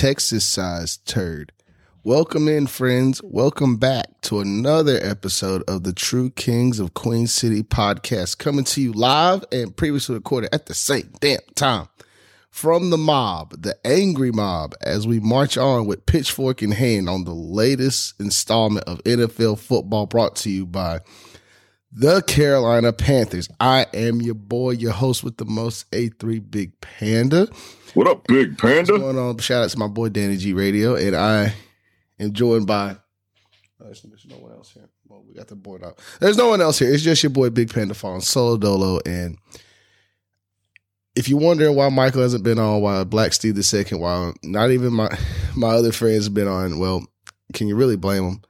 Texas sized turd. Welcome in, friends. Welcome back to another episode of the True Kings of Queen City podcast, coming to you live and previously recorded at the same damn time from the mob, the angry mob, as we march on with pitchfork in hand on the latest installment of NFL football brought to you by the Carolina Panthers. I am your boy, your host with the most, A3 Big Panda. What up, Big Panda? What's going on? Shout out to my boy Danny G Radio, and I am joined by. Oh, there's, there's no one else here. Well, we got the board out. There's no one else here. It's just your boy Big Panda falling solo dolo. And if you're wondering why Michael hasn't been on, why Black Steve the second, why not even my my other friends have been on, well, can you really blame them?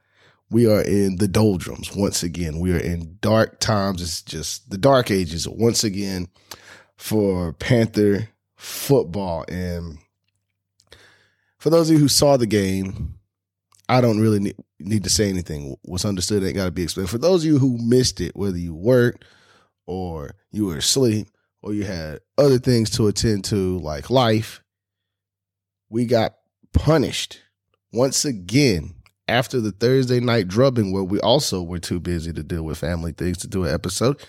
We are in the doldrums once again. We are in dark times. It's just the dark ages once again for Panther football. And for those of you who saw the game, I don't really need, to say anything. What's understood ain't got to be explained. For those of you who missed it, whether you worked or you were asleep or you had other things to attend to, like life, we got punished once again after the Thursday night drubbing, where we also were too busy to deal with family things to do an episode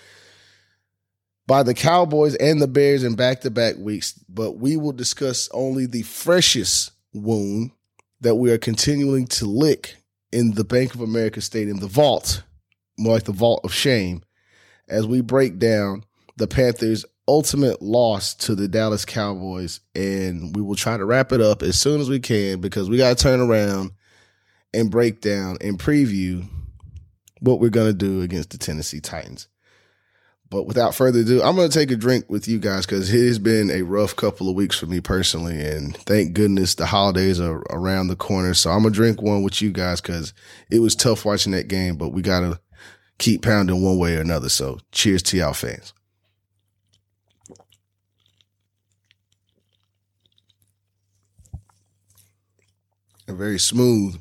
by the Cowboys and the Bears in back to back weeks. But we will discuss only the freshest wound that we are continuing to lick in the Bank of America Stadium, the vault, more like the vault of shame, as we break down the Panthers' ultimate loss to the Dallas Cowboys. And we will try to wrap it up as soon as we can because we got to turn around and break down and preview what we're going to do against the Tennessee Titans. But without further ado, I'm going to take a drink with you guys because it has been a rough couple of weeks for me personally. And thank goodness the holidays are around the corner. So I'm going to drink one with you guys because it was tough watching that game, but we got to keep pounding one way or another. So cheers to y'all fans. A very smooth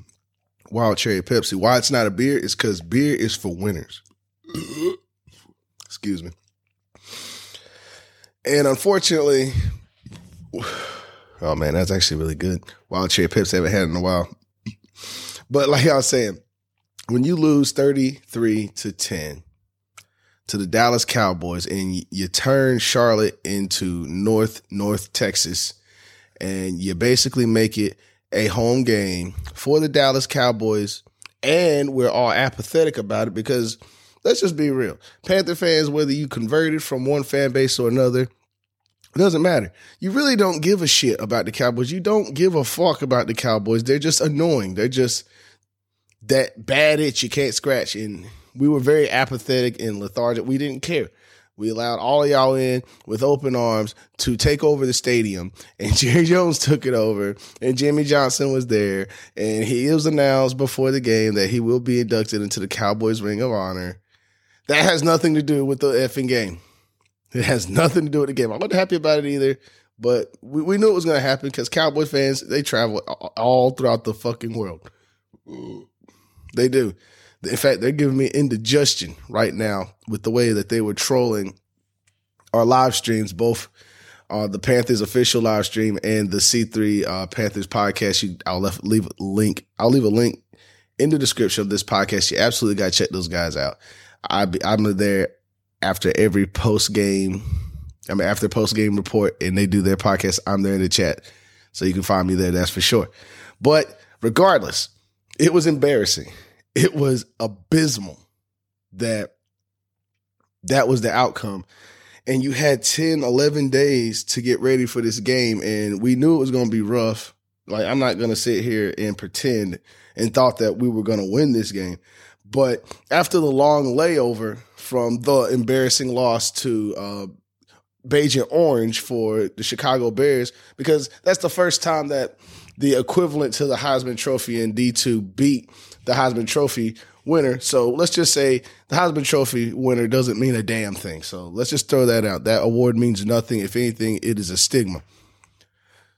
wild cherry Pepsi. Why it's not a beer is because beer is for winners. Excuse me. And unfortunately, oh man, that's actually really good. Wild cherry Pepsi I haven't had in a while. But like I was saying, when you lose 33 to 10 to the Dallas Cowboys and you turn Charlotte into North North Texas and you basically make it a home game for the Dallas Cowboys and we're all apathetic about it because let's just be real. Panther fans, whether you converted from one fan base or another, it doesn't matter. You really don't give a shit about the Cowboys. You don't give a fuck about the Cowboys. They're just annoying. They're just that bad itch you can't scratch. And we were very apathetic and lethargic. We didn't care. We allowed all y'all in with open arms to take over the stadium. And Jerry Jones took it over. And Jimmy Johnson was there. And he was announced before the game that he will be inducted into the Cowboys Ring of Honor. That has nothing to do with the effing game. It has nothing to do with the game. I wasn't happy about it either, but we, we knew it was going to happen because Cowboy fans, they travel all throughout the fucking world. They do. In fact, they're giving me indigestion right now with the way that they were trolling our live streams, both uh, the Panthers official live stream and the C3 uh, Panthers podcast. You, I'll left, leave a link. I'll leave a link in the description of this podcast. You absolutely got to check those guys out. I be, I'm there after every post game. I mean, after post game report, and they do their podcast. I'm there in the chat, so you can find me there. That's for sure. But regardless, it was embarrassing. It was abysmal that that was the outcome. And you had 10, 11 days to get ready for this game. And we knew it was going to be rough. Like, I'm not going to sit here and pretend and thought that we were going to win this game. But after the long layover from the embarrassing loss to uh, Beige and Orange for the Chicago Bears, because that's the first time that the equivalent to the Heisman Trophy in D2 beat the Heisman Trophy winner. So let's just say the Heisman Trophy winner doesn't mean a damn thing. So let's just throw that out. That award means nothing. If anything, it is a stigma.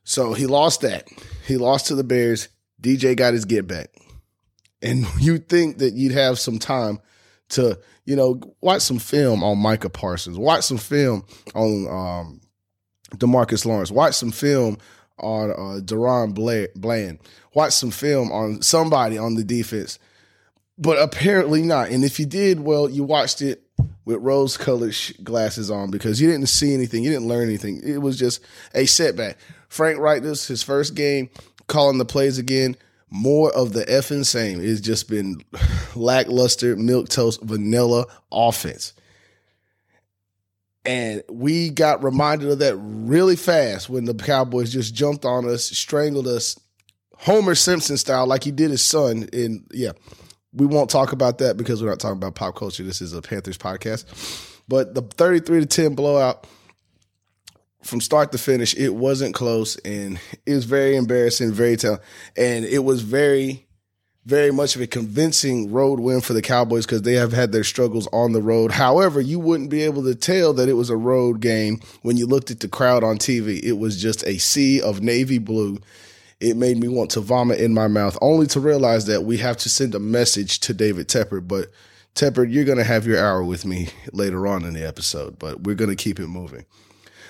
So he lost that. He lost to the Bears. DJ got his get back and you think that you'd have some time to, you know, watch some film on Micah Parsons, watch some film on um, Demarcus Lawrence, watch some film on uh, DaRon Bland. Watch some film on somebody on the defense, but apparently not. And if you did, well, you watched it with rose colored glasses on because you didn't see anything, you didn't learn anything. It was just a setback. Frank Reich, this his first game calling the plays again. More of the effing same. It's just been lackluster, milk toast, vanilla offense. And we got reminded of that really fast when the Cowboys just jumped on us, strangled us, Homer Simpson style, like he did his son. And yeah, we won't talk about that because we're not talking about pop culture. This is a Panthers podcast. But the 33 to 10 blowout from start to finish, it wasn't close and it was very embarrassing, very telling. And it was very very much of a convincing road win for the Cowboys because they have had their struggles on the road. However, you wouldn't be able to tell that it was a road game when you looked at the crowd on TV. It was just a sea of navy blue. It made me want to vomit in my mouth, only to realize that we have to send a message to David Tepper. But Tepper, you're going to have your hour with me later on in the episode, but we're going to keep it moving.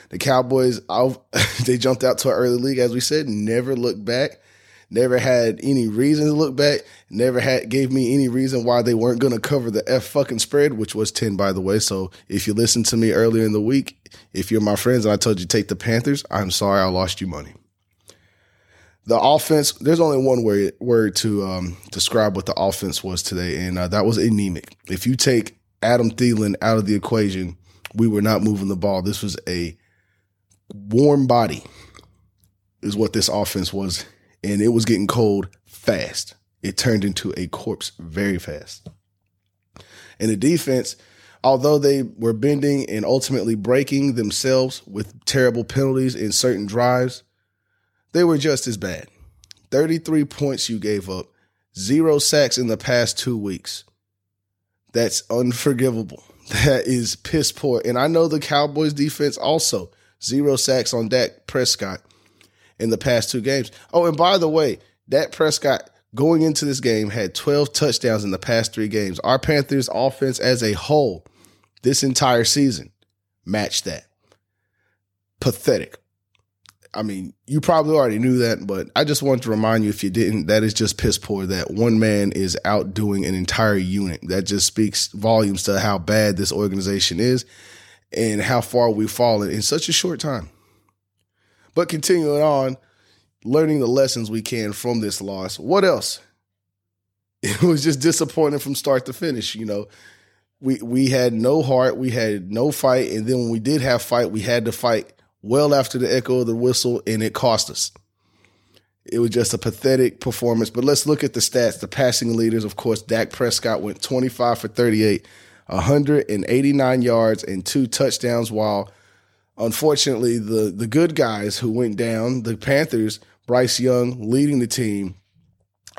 The Cowboys, they jumped out to an early league, as we said, never looked back never had any reason to look back, never had gave me any reason why they weren't going to cover the F fucking spread, which was 10 by the way. So if you listened to me earlier in the week, if you're my friends and I told you take the Panthers, I'm sorry I lost you money. The offense, there's only one word, word to um, describe what the offense was today, and uh, that was anemic. If you take Adam Thielen out of the equation, we were not moving the ball. This was a warm body, is what this offense was and it was getting cold fast. It turned into a corpse very fast. And the defense, although they were bending and ultimately breaking themselves with terrible penalties in certain drives, they were just as bad. 33 points you gave up, zero sacks in the past two weeks. That's unforgivable. That is piss poor. And I know the Cowboys defense also zero sacks on Dak Prescott in the past two games. Oh, and by the way, Dak Prescott going into this game had 12 touchdowns in the past three games. Our Panthers offense as a whole this entire season matched that. Pathetic. I mean, you probably already knew that, but I just want to remind you if you didn't, that is just piss poor that one man is outdoing an entire unit. That just speaks volumes to how bad this organization is and how far we've fallen in such a short time. But continuing on, learning the lessons we can from this loss. What else? It was just disappointing from start to finish. You know, we we had no heart, we had no fight, and then when we did have fight, we had to fight well after the echo of the whistle, and it cost us. It was just a pathetic performance. But let's look at the stats. The passing leaders, of course, Dak Prescott went 25 for 38, 189 yards, and two touchdowns, while unfortunately, the the good guys who went down, the Panthers, Bryce Young leading the team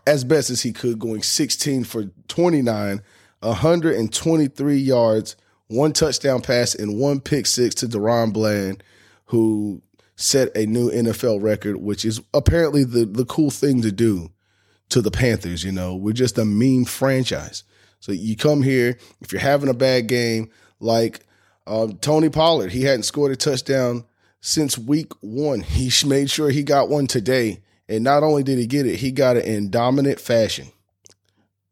as best as he could, going 16 for 29, 123 yards, one touchdown pass, and one pick six to DaRon Bland, who set a new NFL record, which is apparently the the cool thing to do to the Panthers. You know, we're just a meme franchise. So you come here if you're having a bad game, like um, Tony Pollard, he hadn't scored a touchdown since week one. He made sure he got one today. And not only did he get it, he got it in dominant fashion.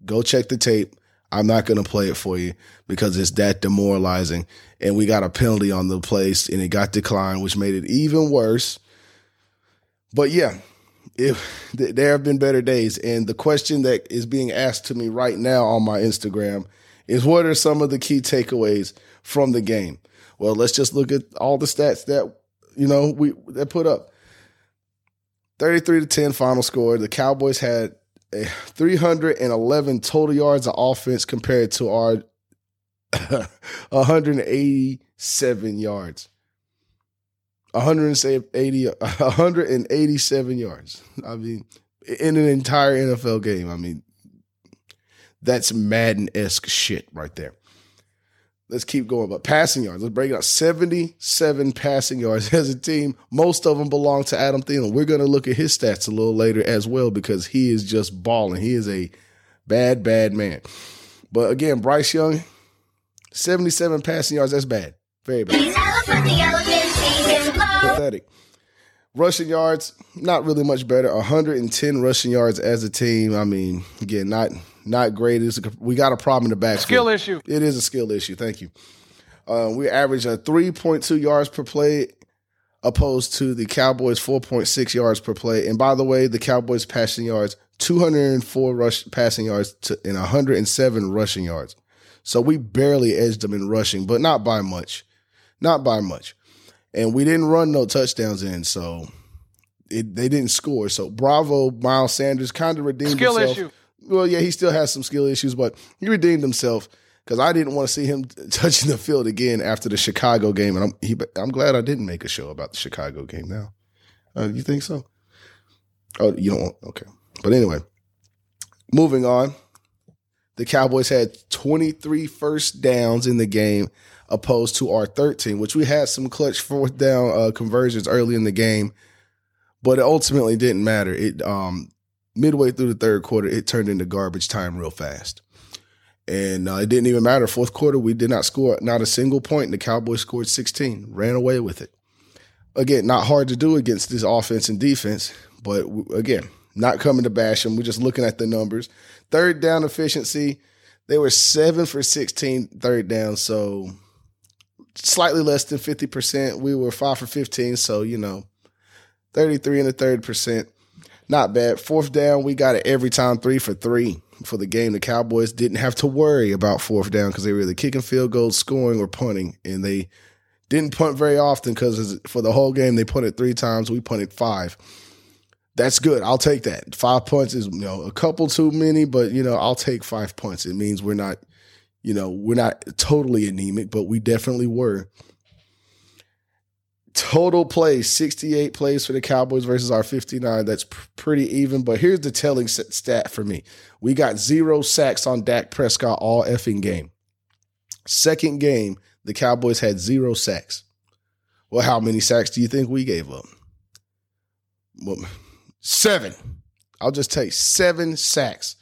Go check the tape. I'm not going to play it for you because it's that demoralizing. And we got a penalty on the place and it got declined, which made it even worse. But yeah, if there have been better days. And the question that is being asked to me right now on my Instagram is what are some of the key takeaways from the game. Well, let's just look at all the stats that you know we that put up. 33 to 10 final score. The Cowboys had 311 total yards of offense compared to our 187 yards. 180, 187 yards. I mean, in an entire NFL game. I mean, that's Madden esque shit right there. Let's keep going. But passing yards, let's break it out. 77 passing yards as a team. Most of them belong to Adam Thielen. We're going to look at his stats a little later as well because he is just balling. He is a bad, bad man. But again, Bryce Young, 77 passing yards. That's bad. Very bad. Pathetic. Rushing yards, not really much better. 110 rushing yards as a team. I mean, again, not not great. It's a, we got a problem in the back. Skill issue. It is a skill issue. Thank you. Uh, we average a 3.2 yards per play, opposed to the Cowboys 4.6 yards per play. And by the way, the Cowboys passing yards 204 rush passing yards to, and 107 rushing yards. So we barely edged them in rushing, but not by much, not by much and we didn't run no touchdowns in, so it, they didn't score. So bravo, Miles Sanders kind of redeemed skill himself. issue. Well, yeah, he still has some skill issues, but he redeemed himself because I didn't want to see him touching the field again after the Chicago game, and I'm he, I'm glad I didn't make a show about the Chicago game. Now, uh, you think so? Oh, you don't? want Okay, but anyway, moving on. The Cowboys had 23 first downs in the game opposed to our 13, which we had some clutch fourth down uh, conversions early in the game, but it ultimately didn't matter. It um, midway through the third quarter, it turned into garbage time real fast. And uh, it didn't even matter. Fourth quarter, we did not score not a single point. And the Cowboys scored 16, ran away with it. Again, not hard to do against this offense and defense, but again, not coming to bash them. We're just looking at the numbers. Third down efficiency, they were seven for 16 third down. So slightly less than 50%. We were five for 15. So, you know, 33 and a third percent. Not bad. Fourth down, we got it every time, three for three for the game. The Cowboys didn't have to worry about fourth down because they were either kicking field goals, scoring, or punting. And they didn't punt very often because for the whole game, they punted three times. We punted five. That's good. I'll take that. Five punts is, you know, a couple too many, but, you know, I'll take five punts. It means we're not – you know, we're not totally anemic, but we definitely were. Total plays, 68 plays for the Cowboys versus our 59. That's pr- pretty even. But here's the telling stat for me we got zero sacks on Dak Prescott all effing game. Second game, the Cowboys had zero sacks. Well, how many sacks do you think we gave up? Well, seven. I'll just take seven sacks.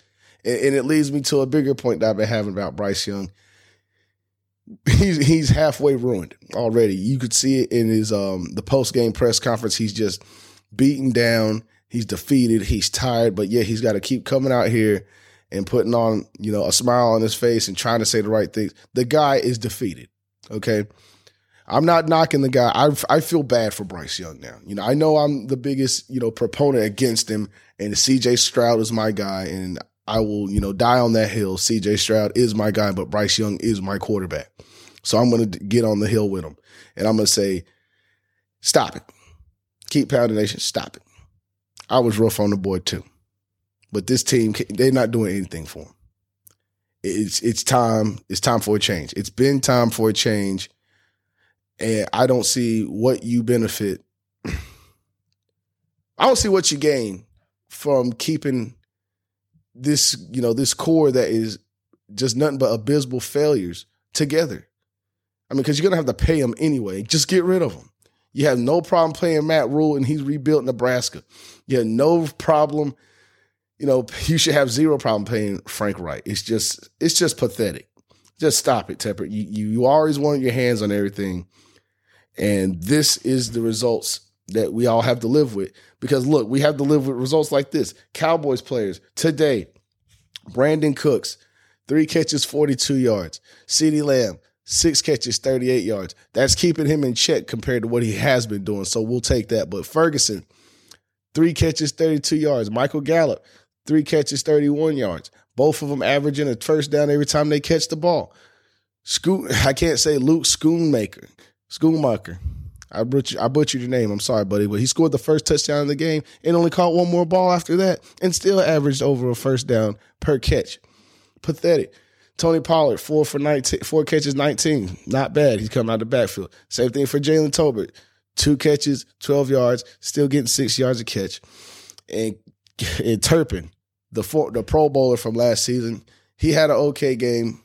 And, it leads me to a bigger point that I've been having about Bryce Young. He's he's halfway ruined already. You could see it in his um the post game press conference. He's just beaten down. He's defeated. He's tired, but yeah, he's got to keep coming out here and putting on you know a smile on his face and trying to say the right things. The guy is defeated. Okay. I'm not knocking the guy. I I feel bad for Bryce Young now. You know, I know I'm the biggest, you know, proponent against him and CJ Stroud is my guy and I will, you know, die on that hill. CJ Stroud is my guy, but Bryce Young is my quarterback. So I'm going to get on the hill with him. And I'm going to say, stop it. Keep pounding nation. Stop it. I was rough on the boy too. But this team, they're not doing anything for him. It's it's time. It's time for a change. It's been time for a change, and I don't see what you benefit. I don't see what you gain from keeping this, you know, this core that is just nothing but abysmal failures together. I mean, because you're gonna have to pay them anyway. Just get rid of them. You have no problem paying Matt Rhule, and he's rebuilt Nebraska. You have no problem. You know, you should have zero problem paying Frank Reich. It's just, it's just pathetic. Just stop it, Tepper. You, you, you always want your hands on everything, and this is the results that we all have to live with. Because look, we have to live with results like this. Cowboys players today, Brandin Cooks, three catches, 42 yards. CeeDee Lamb, six catches, 38 yards. That's keeping him in check compared to what he has been doing. So we'll take that. But Ferguson, three catches, 32 yards. Michael Gallup, three catches, 31 yards. Both of them averaging a first down every time they catch the ball. Scoot, I can't say Luke Schoonmaker, Schoonmaker. I butchered, I butchered your name. I'm sorry, buddy, but he scored the first touchdown in the game and only caught one more ball after that, and still averaged over a first down per catch. Pathetic. Tony Pollard, four for 19, four catches, 19. Not bad. He's coming out of the backfield. Same thing for Jalen Tolbert. Two catches, 12 yards, still getting six yards a catch. And, and Turpin, the four, the Pro Bowler from last season, he had an okay game.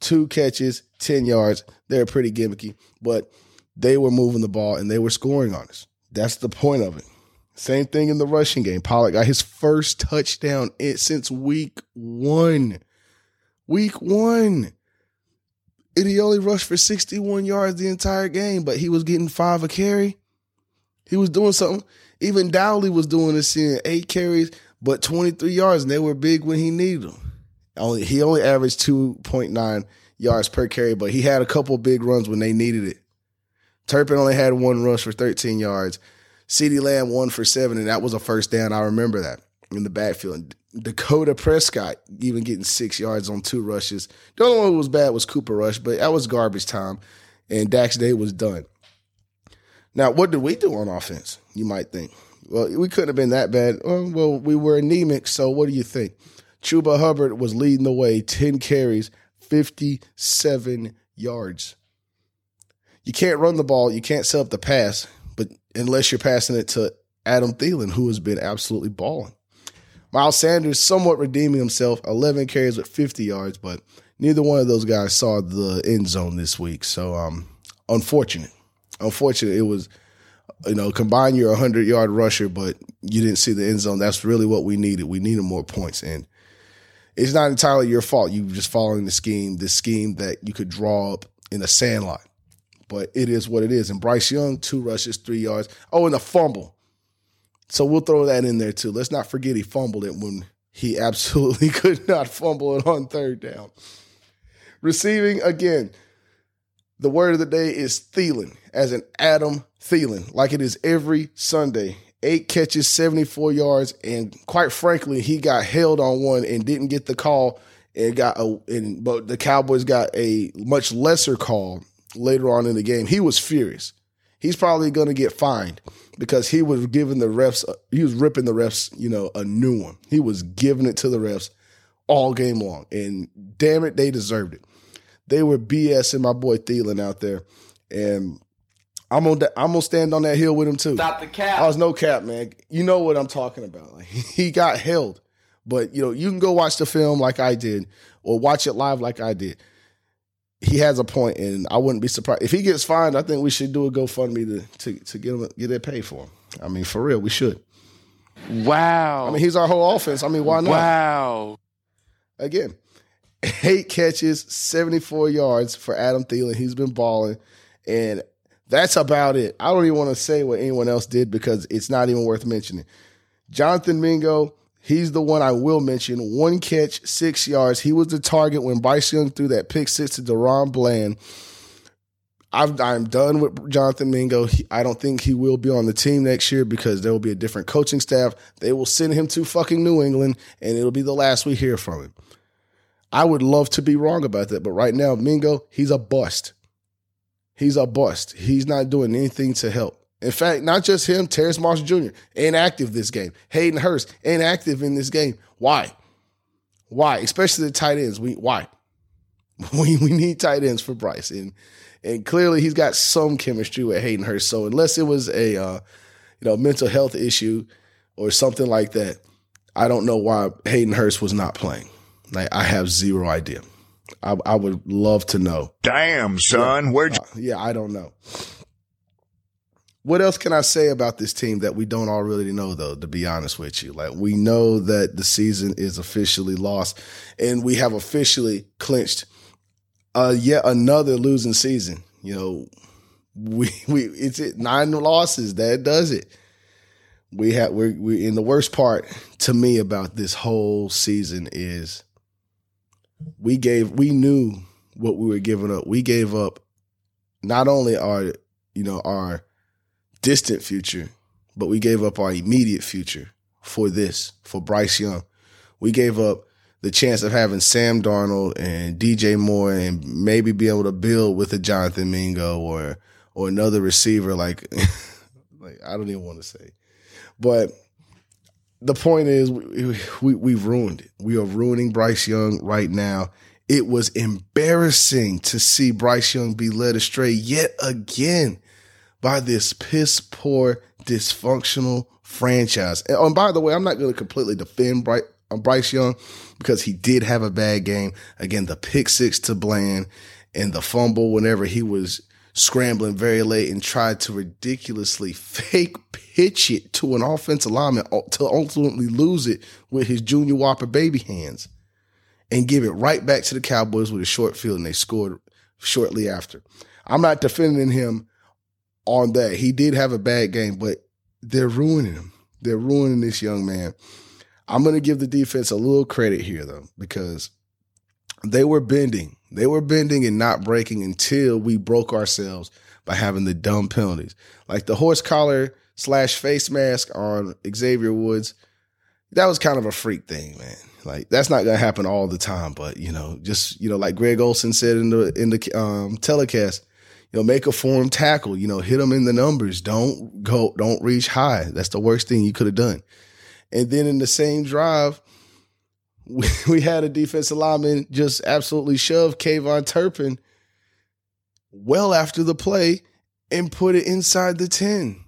Two catches, 10 yards. They're pretty gimmicky, but – they were moving the ball and they were scoring on us. That's the point of it. Same thing in the rushing game. Pollard got his first touchdown since week one. Week one. And he only rushed for 61 yards the entire game, but he was getting five a carry. He was doing something. Even Dowdle was doing this in eight carries, but 23 yards, and they were big when he needed them. Only he only averaged 2.9 yards per carry, but he had a couple big runs when they needed it. Turpin only had one rush for 13 yards. CeeDee Lamb one for seven, and that was a first down. I remember that in the backfield. Dakota Prescott even getting six yards on two rushes. The only one who was bad was Cooper Rush, but that was garbage time, and Dax Day was done. Now, what did we do on offense? You might think. Well, we couldn't have been that bad. Well, we were anemic, so what do you think? Chuba Hubbard was leading the way, 10 carries, 57 yards. You can't run the ball, you can't set up the pass, but unless you're passing it to Adam Thielen, who has been absolutely balling. Miles Sanders somewhat redeeming himself, 11 carries with 50 yards, but neither one of those guys saw the end zone this week. So, um, unfortunate. Unfortunate. It was, you know, combine your 100 yard rusher, but you didn't see the end zone. That's really what we needed. We needed more points. And it's not entirely your fault. You just following the scheme, the scheme that you could draw up in a sandlot. But it is what it is. And Bryce Young, two rushes, three yards. Oh, and a fumble. So we'll throw that in there too. Let's not forget he fumbled it when he absolutely could not fumble it on third down. Receiving again, the word of the day is Thielen, as an Adam Thielen, like it is every Sunday. Eight catches, 74 yards, and quite frankly, he got held on one and didn't get the call. And got a, and but the Cowboys got a much lesser call later on in the game. He was furious. He's probably going to get fined because he was giving the refs, he was ripping the refs, you know, a new one. He was giving it to the refs all game long. And damn it, they deserved it. They were BSing my boy Thielen out there. And I'm gonna I'm gonna stand on that hill with him too. Stop the cap. Oh, I was no cap, man. You know what I'm talking about. Like, he got held. But you know, you can go watch the film like I did, or watch it live like I did he has a point, and I wouldn't be surprised if he gets fined. I think we should do a GoFundMe to to to get him get it paid for him. I mean, for real, we should. Wow. I mean, he's our whole offense. I mean, why not? Wow. Again, eight catches, seventy four yards for Adam Thielen. He's been balling, and that's about it. I don't even want to say what anyone else did because it's not even worth mentioning. Jonathan Mingo He's the one I will mention. One catch, six yards. He was the target when Bryce Young threw that pick six to DaRon Bland. i am done with Jonathan Mingo. He, I don't think he will be on the team next year because there will be a different coaching staff. They will send him to fucking New England, and it'll be the last we hear from him. I would love to be wrong about that, but right now, Mingo, he's a bust. He's a bust. He's not doing anything to help. In fact, not just him, Terrace Marshall Jr. ain't active this game. Hayden Hurst ain't active in this game. Why? Why? Especially the tight ends. We why? We we need tight ends for Bryce. And and clearly he's got some chemistry with Hayden Hurst. So unless it was a uh, you know mental health issue or something like that, I don't know why Hayden Hurst was not playing. Like I have zero idea. I, I would love to know. Damn, son, where'd you? Uh, yeah, I don't know. What else can I say about this team that we don't already know, though, to be honest with you? Like, we know that the season is officially lost, and we have officially clinched uh, yet another losing season. You know, we, we, it's it, nine losses. That does it. We have, we're, we, in the worst part to me about this whole season is we gave, we knew what we were giving up. We gave up not only our, you know, our, distant future, but we gave up our immediate future for this, for Bryce Young. We gave up the chance of having Sam Darnold and DJ Moore and maybe be able to build with a Jonathan Mingo or or another receiver like like I don't even want to say. But the point is we, we we've ruined it. We are ruining Bryce Young right now. It was embarrassing to see Bryce Young be led astray yet again by this piss poor, dysfunctional franchise. And, oh, by the way, I'm not going to completely defend uh, Bryce Young because he did have a bad game. Again, the pick six to Bland and the fumble whenever he was scrambling very late and tried to ridiculously fake pitch it to an offensive lineman to ultimately lose it with his junior Whopper baby hands and give it right back to the Cowboys with a short field and they scored shortly after. I'm not defending him on that. He did have a bad game, but they're ruining him. They're ruining this young man. I'm going to give the defense a little credit here, though, because they were bending. They were bending and not breaking until we broke ourselves by having the dumb penalties. Like the horse collar slash face mask on Xavier Woods. That was kind of a freak thing, man. Like that's not gonna happen all the time, but you know, just you know, like Greg Olsen said in the in the um, telecast, you know, make a form tackle. You know, hit them in the numbers. Don't go. Don't reach high. That's the worst thing you could have done. And then in the same drive, we, we had a defensive lineman just absolutely shove Kayvon Turpin well after the play and put it inside the 10.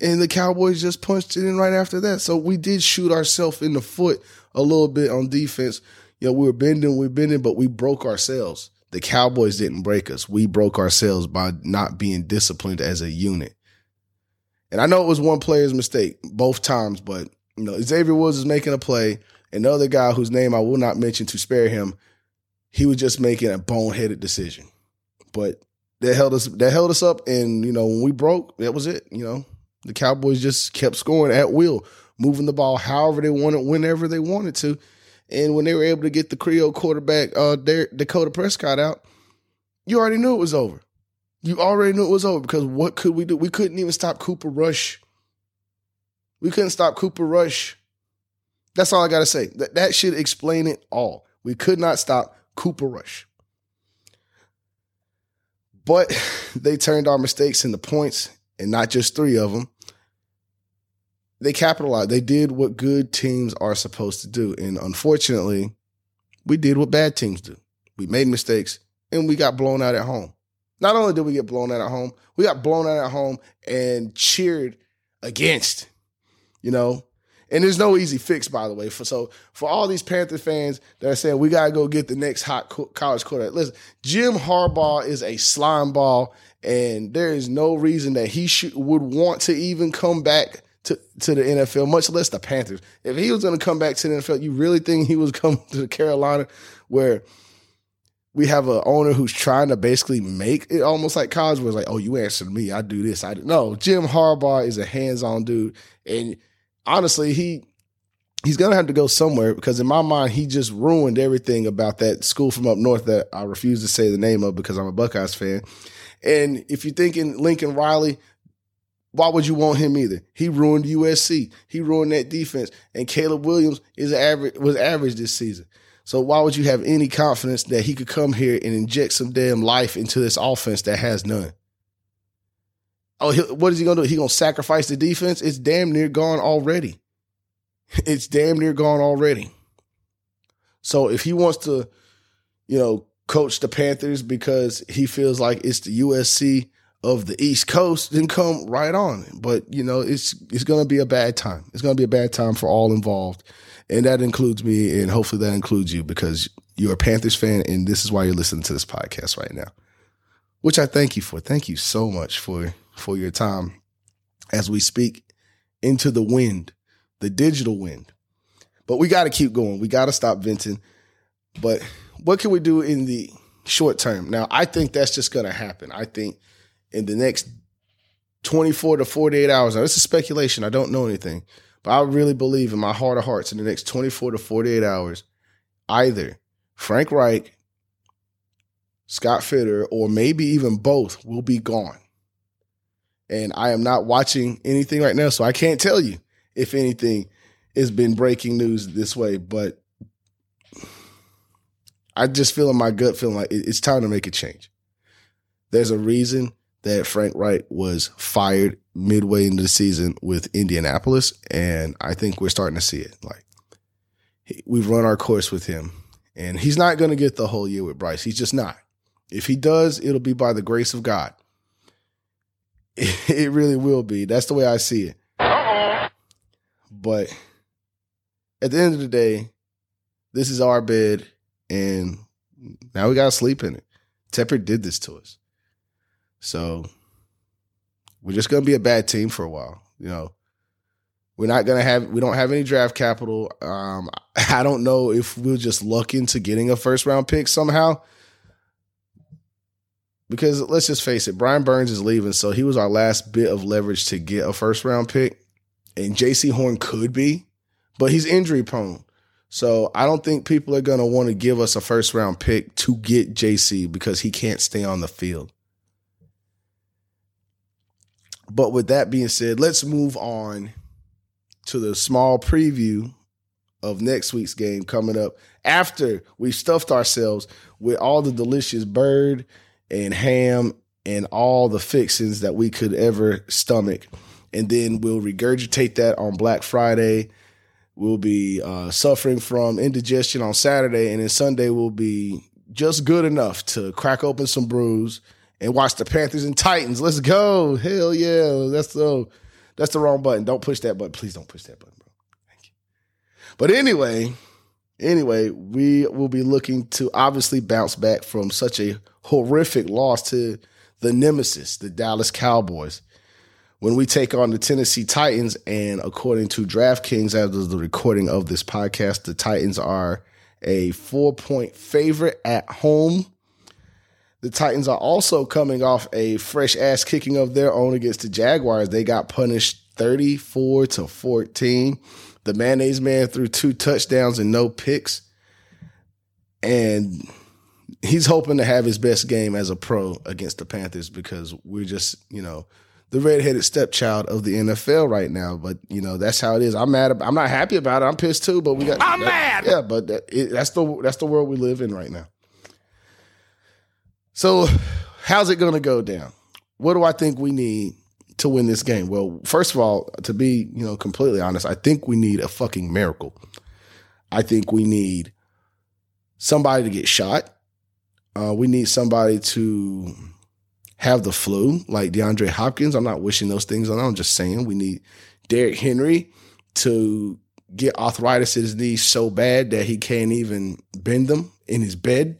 And the Cowboys just punched it in right after that. So we did shoot ourselves in the foot a little bit on defense. You know, we were bending, we were bending, but we broke ourselves. The Cowboys didn't break us. We broke ourselves by not being disciplined as a unit. And I know it was one player's mistake both times, but you know, Xavier Woods is making a play. Another guy whose name I will not mention to spare him, he was just making a boneheaded decision. But that held us that held us up and you know, when we broke, that was it. You know, the Cowboys just kept scoring at will, moving the ball however they wanted, whenever they wanted to. And when they were able to get the Creole quarterback, uh, Dakota Prescott out, you already knew it was over. You already knew it was over because what could we do? We couldn't even stop Cooper Rush. We couldn't stop Cooper Rush. That's all I got to say. That, that should explain it all. We could not stop Cooper Rush. But they turned our mistakes into points, and not just three of them they capitalized. They did what good teams are supposed to do. And unfortunately, we did what bad teams do. We made mistakes and we got blown out at home. Not only did we get blown out at home, we got blown out at home and cheered against, you know. And there's no easy fix, by the way. For so for all these Panther fans that are saying we gotta go get the next hot co- college quarterback, listen, Jim Harbaugh is a slime ball, and there is no reason that he should would want to even come back to, to the NFL, much less the Panthers. If he was going to come back to the NFL, you really think he was coming to Carolina where we have an owner who's trying to basically make it almost like college was like, oh, you answered me. I do this. I do. No, Jim Harbaugh is a hands-on dude. And honestly, he he's gonna have to go somewhere because in my mind, he just ruined everything about that school from up north that I refuse to say the name of because I'm a Buckeyes fan. And if you're thinking Lincoln Riley, why would you want him either? He ruined USC. He ruined that defense. And Caleb Williams is average was average this season. So why would you have any confidence that he could come here and inject some damn life into this offense that has none? Oh, what is he gonna do? He gonna sacrifice the defense? It's damn near gone already. It's damn near gone already. So if he wants to, you know, coach the Panthers because he feels like it's the USC of the East Coast, then come right on. But you know, it's it's going to be a bad time. It's going to be a bad time for all involved, and that includes me, and hopefully that includes you because you're a Panthers fan, and this is why you're listening to this podcast right now. Which I thank you for. Thank you so much for for your time as we speak into the wind, the digital wind. But we got to keep going. We got to stop venting. But what can we do in the short term? Now, I think that's just going to happen. I think in the next 24 to 48 hours. Now, this is speculation. I don't know anything, but I really believe in my heart of hearts in the next 24 to 48 hours, either Frank Reich, Scott Fitter, or maybe even both will be gone. And I am not watching anything right now, so I can't tell you if anything has been breaking news this way, but I just feel in my gut feeling like it's time to make a change. There's a reason that Frank Reich was fired midway into the season with Indianapolis, and I think we're starting to see it. Like we've run our course with him, and he's not going to get the whole year with Bryce. He's just not. If he does, it'll be by the grace of God. It really will be. That's the way I see it. But at the end of the day, this is our bed, and now we got to sleep in it. Tepper did this to us. So we're just going to be a bad team for a while. You know, we're not going to have, we don't have any draft capital. Um, I don't know if we'll just luck into getting a first round pick somehow. because let's just face it, Brian Burns is leaving, so he was our last bit of leverage to get a first round pick, and Jaycee Horn could be, but he's injury prone. So I don't think people are going to want to give us a first round pick to get Jaycee because he can't stay on the field. But with that being said, let's move on to the small preview of next week's game coming up after we stuffed ourselves with all the delicious bird and ham and all the fixings that we could ever stomach. And then we'll regurgitate that on Black Friday. We'll be uh, suffering from indigestion on Saturday, and then Sunday will be just good enough to crack open some brews and watch the Panthers and Titans. Let's go! Hell yeah! That's the that's the wrong button. Don't push that button. Please don't push that button, bro. Thank you. But anyway, anyway, we will be looking to obviously bounce back from such a horrific loss to the nemesis, the Dallas Cowboys. When we take on the Tennessee Titans, and according to DraftKings, as of the recording of this podcast, the Titans are a four point favorite at home. The Titans are also coming off a fresh ass kicking of their own against the Jaguars. They got punished 34 to 14. The mayonnaise man threw two touchdowns and no picks. And he's hoping to have his best game as a pro against the Panthers because we're just, you know, the redheaded stepchild of the NFL right now. But you know that's how it is. I'm mad. I'm not happy about it. I'm pissed too. But we got. I'm that, mad. Yeah, but that, it, that's the that's the world we live in right now. So, how's it going to go down? What do I think we need to win this game? Well, first of all, to be you know completely honest, I think we need a fucking miracle. I think we need somebody to get shot. Uh, we need somebody to have the flu, like DeAndre Hopkins. I'm not wishing those things on. I'm just saying we need Derrick Henry to get arthritis in his knees so bad that he can't even bend them in his bed.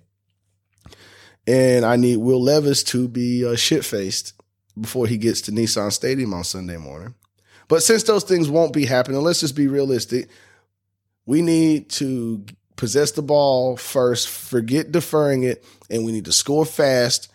And I need Will Levis to be uh, shit faced before he gets to Nissan Stadium on Sunday morning. But since those things won't be happening, let's just be realistic. We need to possess the ball first, forget deferring it, and we need to score fast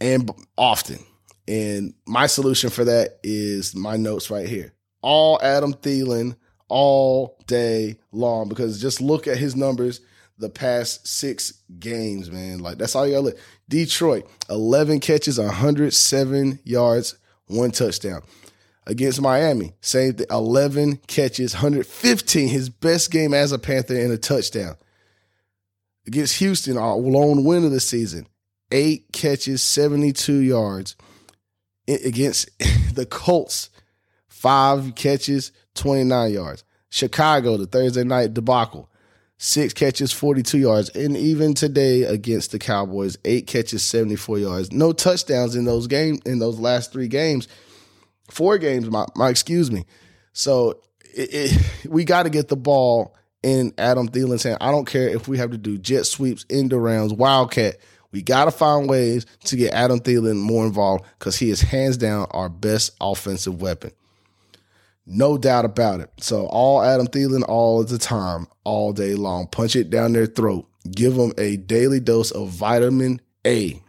and often. And my solution for that is my notes right here. All Adam Thielen all day long because just look at his numbers the past six games, man. Like that's all you gotta look. Detroit, 11 catches, 107 yards, one touchdown. Against Miami, same thing, 11 catches, 115, his best game as a Panther and a touchdown. Against Houston, our lone win of the season, eight catches, 72 yards. Against the Colts, five catches, 29 yards. Chicago, the Thursday night debacle, six catches, 42 yards. And even today against the Cowboys, eight catches, 74 yards. No touchdowns in those games, in those last three games. Four games, my, my excuse me. So it, it, we got to get the ball in Adam Thielen's hand. I don't care if we have to do jet sweeps, end arounds, wildcat. We got to find ways to get Adam Thielen more involved because he is hands down our best offensive weapon. No doubt about it. So all Adam Thielen all the time, all day long. Punch it down their throat. Give them a daily dose of vitamin A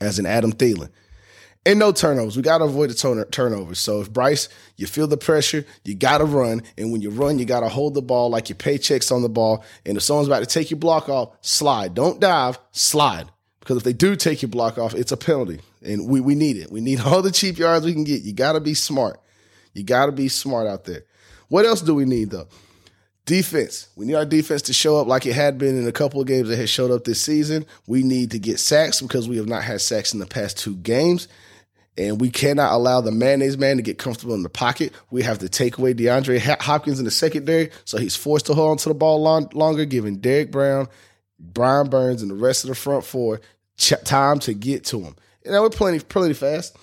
as an Adam Thielen. And no turnovers. We got to avoid the turn- turnovers. So if Bryce, you feel the pressure, you got to run. And when you run, you got to hold the ball like your paycheck's on the ball. And if someone's about to take your block off, slide. Don't dive, slide. Because if they do take your block off, it's a penalty. And we, we need it. We need all the cheap yards we can get. You got to be smart. You got to be smart out there. What else do we need though? Defense. We need our defense to show up like it had been in a couple of games that had showed up this season. We need to get sacks because we have not had sacks in the past two games. And we cannot allow the mayonnaise man to get comfortable in the pocket. We have to take away DeAndre Hopkins in the secondary, so he's forced to hold onto the ball long, longer, giving Derrick Brown, Brian Burns, and the rest of the front four ch- time to get to him. And that was plenty, plenty fast.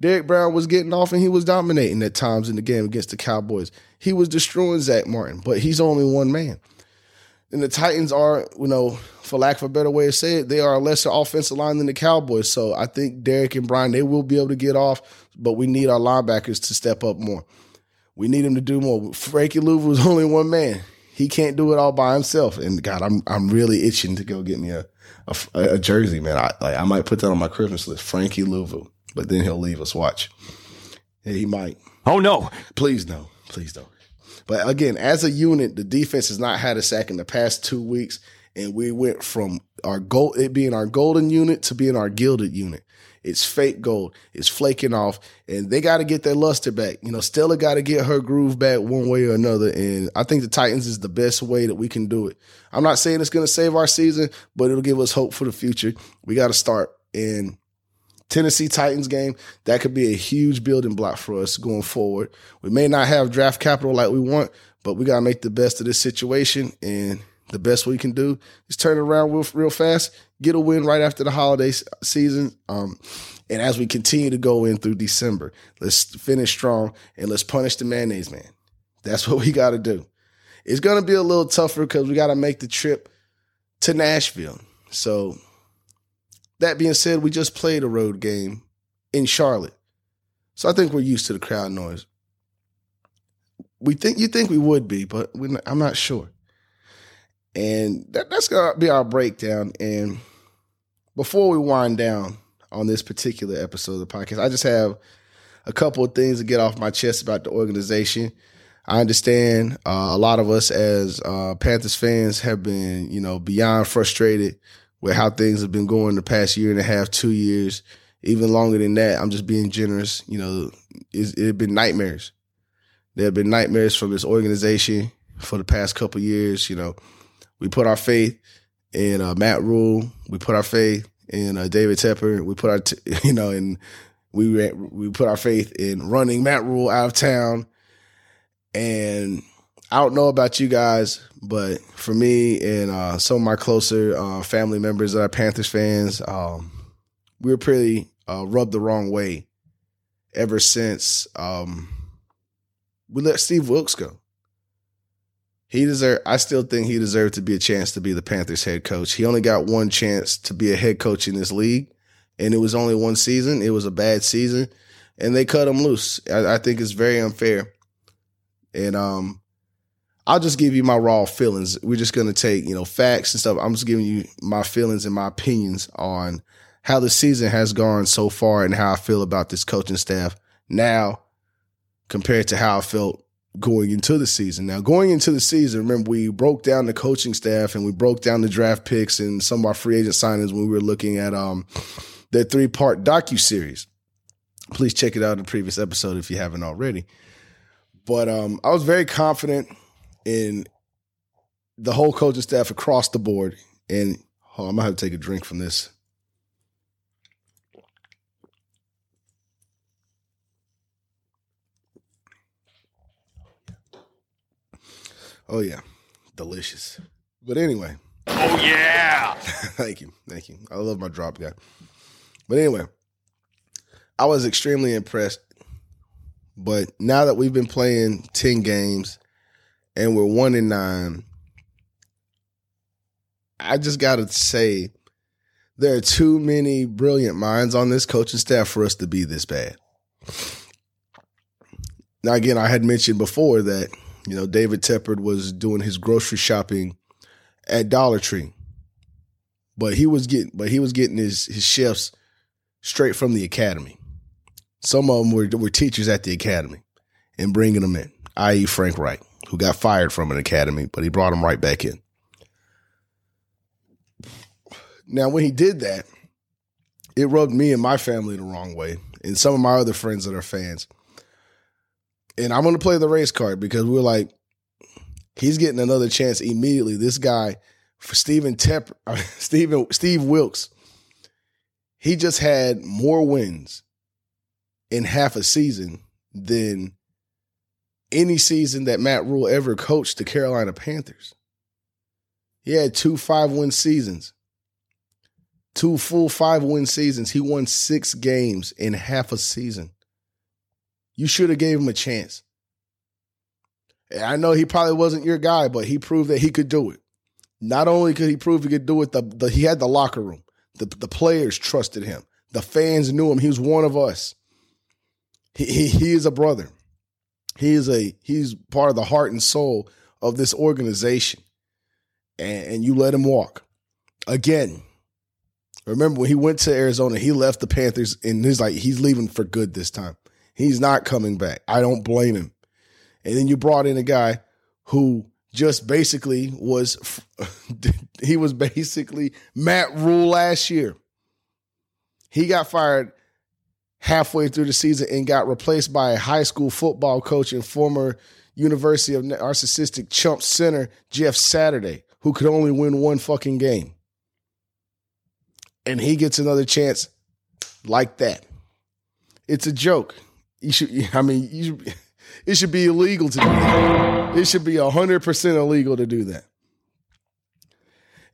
Derrick Brown was getting off and he was dominating at times in the game against the Cowboys. He was destroying Zack Martin, but he's only one man. And the Titans are, you know, for lack of a better way to say it, they are a lesser offensive line than the Cowboys. So I think Derek and Brian, they will be able to get off, but we need our linebackers to step up more. We need them to do more. Frankie Luvu was only one man. He can't do it all by himself. And God, I'm I'm really itching to go get me a a, a jersey, man. I like I might put that on my Christmas list, Frankie Louisville. But then he'll leave us. Watch. He might. Oh no. Please no. Please don't. But again, as a unit, the defense has not had a sack in the past two weeks, and we went from our gold it being our golden unit to being our gilded unit. It's fake gold. It's flaking off, and they got to get their luster back. You know, Stella got to get her groove back one way or another. And I think the Titans is the best way that we can do it. I'm not saying it's going to save our season, but it'll give us hope for the future. We got to start in Tennessee Titans game. That could be a huge building block for us going forward. We may not have draft capital like we want, but we got to make the best of this situation. And the best we can do is turn around real, real fast, get a win right after the holiday season. Um, and as we continue to go in through December, let's finish strong and let's punish the mayonnaise man. That's what we got to do. It's going to be a little tougher because we got to make the trip to Nashville. So, that being said, we just played a road game in Charlotte. So I think we're used to the crowd noise. We think you think we would be, but I'm not sure. And that, that's to be our breakdown. And before we wind down on this particular episode of the podcast, I just have a couple of things to get off my chest about the organization. I understand uh, a lot of us as uh, Panthers fans have been, you know, beyond frustrated with how things have been going the past year and a half, two years, even longer than that. I'm just being generous. You know, it had been nightmares. There have been nightmares from this organization for the past couple years. You know, we put our faith in uh, Matt Rhule. We put our faith in uh, David Tepper. We put our, t- you know, and we we put our faith in running Matt Rhule out of town. And I don't know about you guys, but for me and uh, some of my closer uh, family members that are Panthers fans, um, we were pretty uh, rubbed the wrong way ever since um, we let Steve Wilks go. He deserved. I still think he deserved to be a chance to be the Panthers head coach. He only got one chance to be a head coach in this league, and it was only one season. It was a bad season, and they cut him loose. I, I think it's very unfair. And um, I'll just give you my raw feelings. We're just gonna take you know facts and stuff. I'm just giving you my feelings and my opinions on how the season has gone so far and how I feel about this coaching staff now compared to how I felt going into the season. Now, going into the season, remember we broke down the coaching staff and we broke down the draft picks and some of our free agent signings when we were looking at um the three part docu series. Please check it out in the previous episode if you haven't already. But um, I was very confident in the whole coaching staff across the board. And oh, I'm gonna have to take a drink from this. Oh yeah, delicious. But anyway. Oh yeah. thank you, thank you. I love my drop guy. But anyway, I was extremely impressed. But now that we've been playing ten games and we're one in nine, I just got to say there are too many brilliant minds on this coaching staff for us to be this bad. Now, again, I had mentioned before that you know, David Tepper was doing his grocery shopping at Dollar Tree. But he was getting but he was getting his his chefs straight from the academy. Some of them were were teachers at the academy and bringing them in, i.e. Frank Reich, who got fired from an academy, but he brought him right back in. Now, when he did that, it rubbed me and my family the wrong way, and some of my other friends that are fans and I'm going to play the race card because we're like, he's getting another chance immediately. This guy, for Stephen Tep, Stephen Steve Wilks, he just had more wins in half a season than any season that Matt Rhule ever coached the Carolina Panthers. He had two five win seasons. Two full five win seasons. He won six games in half a season. You should have gave him a chance. I know he probably wasn't your guy, but he proved that he could do it. Not only could he prove he could do it, the, the he had the locker room. The the players trusted him. The fans knew him. He was one of us. He he, he is a brother. He is a he's part of the heart and soul of this organization and, and you let him walk. Again, remember when he went to Arizona, he left the Panthers and he's like, he's leaving for good this time. He's not coming back. I don't blame him. And then you brought in a guy who just basically was, he was basically Matt Rhule last year. He got fired halfway through the season and got replaced by a high school football coach and former University of Narcissistic Chump Center, Jeff Saturday, who could only win one fucking game. And he gets another chance like that. It's a joke. You should, I mean, you should, it should be illegal to do that. It should be 100% illegal to do that.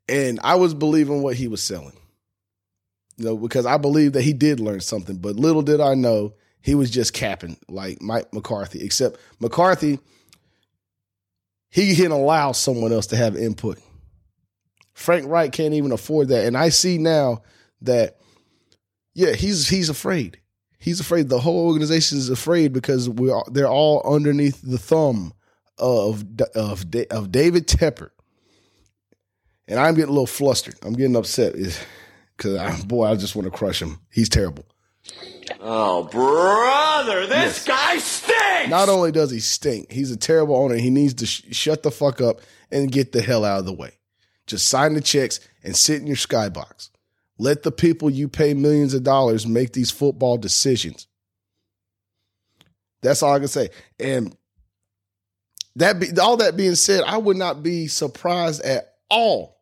And I was believing what he was selling. You know, because I believe that he did learn something, but little did I know he was just capping like Mike McCarthy, except McCarthy, he can allow someone else to have input. Frank Reich can't even afford that. And I see now that, yeah, he's he's afraid. He's afraid. The whole organization is afraid because we are they're all underneath the thumb of of of David Tepper. And I'm getting a little flustered. I'm getting upset because boy, I just want to crush him. He's terrible. Oh, brother, this yes. guy stinks. Not only does he stink, he's a terrible owner. He needs to sh- shut the fuck up and get the hell out of the way. Just sign the checks and sit in your skybox. Let the people you pay millions of dollars make these football decisions. That's all I can say. And that be, all that being said, I would not be surprised at all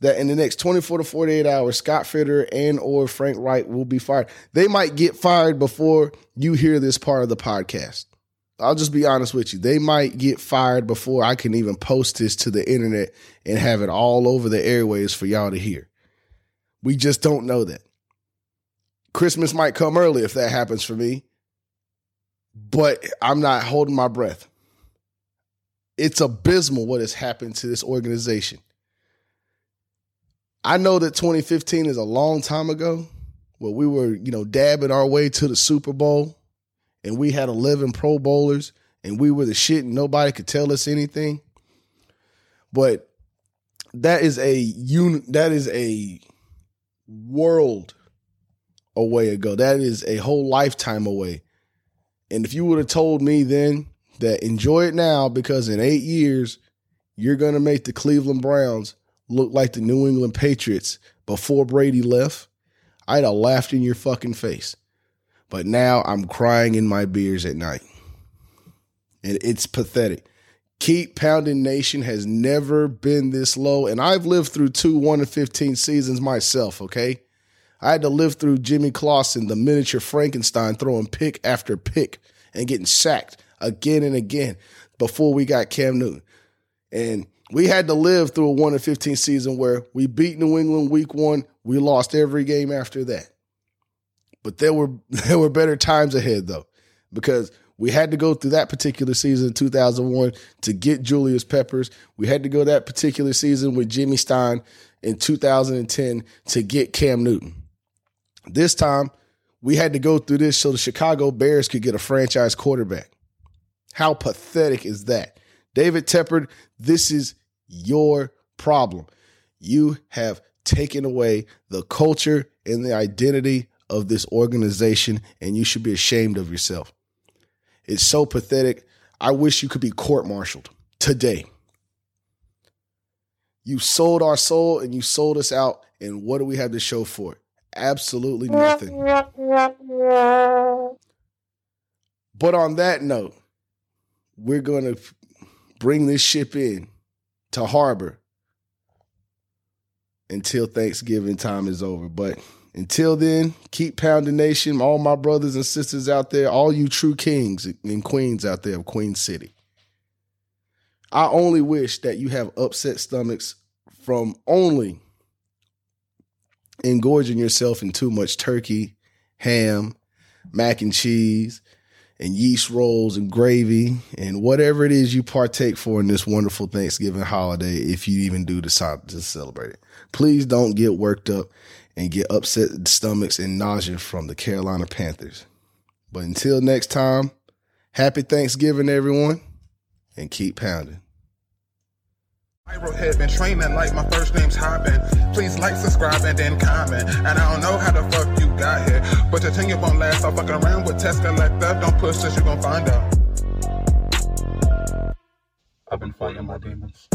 that in the next 24 to 48 hours, Scott Fitter and or Frank Reich will be fired. They might get fired before you hear this part of the podcast. I'll just be honest with you. They might get fired before I can even post this to the internet and have it all over the airways for y'all to hear. We just don't know that. Christmas might come early if that happens for me, but I'm not holding my breath. It's abysmal what has happened to this organization. I know that 2015 is a long time ago where we were, you know, dabbing our way to the Super Bowl and we had 11 Pro Bowlers and we were the shit and nobody could tell us anything. But that is a un- that is a world away ago. That is a whole lifetime away. And if you would have told me then that enjoy it now because in 8 years you're going to make the Cleveland Browns look like the New England Patriots before Brady left, I'd have laughed in your fucking face. But now I'm crying in my beers at night. And it's pathetic. Keep Pounding Nation has never been this low. And I've lived through two 1 to 15 seasons myself, okay? I had to live through Jimmy Clausen, the miniature Frankenstein, throwing pick after pick and getting sacked again and again before we got Cam Newton. And we had to live through a 1 to 15 season where we beat New England week one. We lost every game after that. But there were there were better times ahead though, because we had to go through that particular season, in 2001, to get Julius Peppers. We had to go that particular season with Jimmy Stein in 2010 to get Cam Newton. This time, we had to go through this so the Chicago Bears could get a franchise quarterback. How pathetic is that? David Tepper, this is your problem. You have taken away the culture and the identity of this organization, and you should be ashamed of yourself. It's so pathetic. I wish you could be court martialed today. You sold our soul and you sold us out, and what do we have to show for it? Absolutely nothing. But on that note, we're going to bring this ship in to harbor until Thanksgiving time is over. But until then, keep pounding nation, all my brothers and sisters out there, all you true kings and queens out there of Queen City. I only wish that you have upset stomachs from only engorging yourself in too much turkey, ham, mac and cheese, and yeast rolls and gravy and whatever it is you partake for in this wonderful Thanksgiving holiday, if you even do decide to celebrate it. Please don't get worked up and get upset stomachs and nausea from the Carolina Panthers. But until next time, happy Thanksgiving, everyone, and keep pounding. I've been training like my first name's hopping. Please like, subscribe, and then comment. And I don't know how the fuck you got here, but your tenure won't last. I'm fucking around with test collector. Don't push this, you're gonna find out. I've been fighting my demons.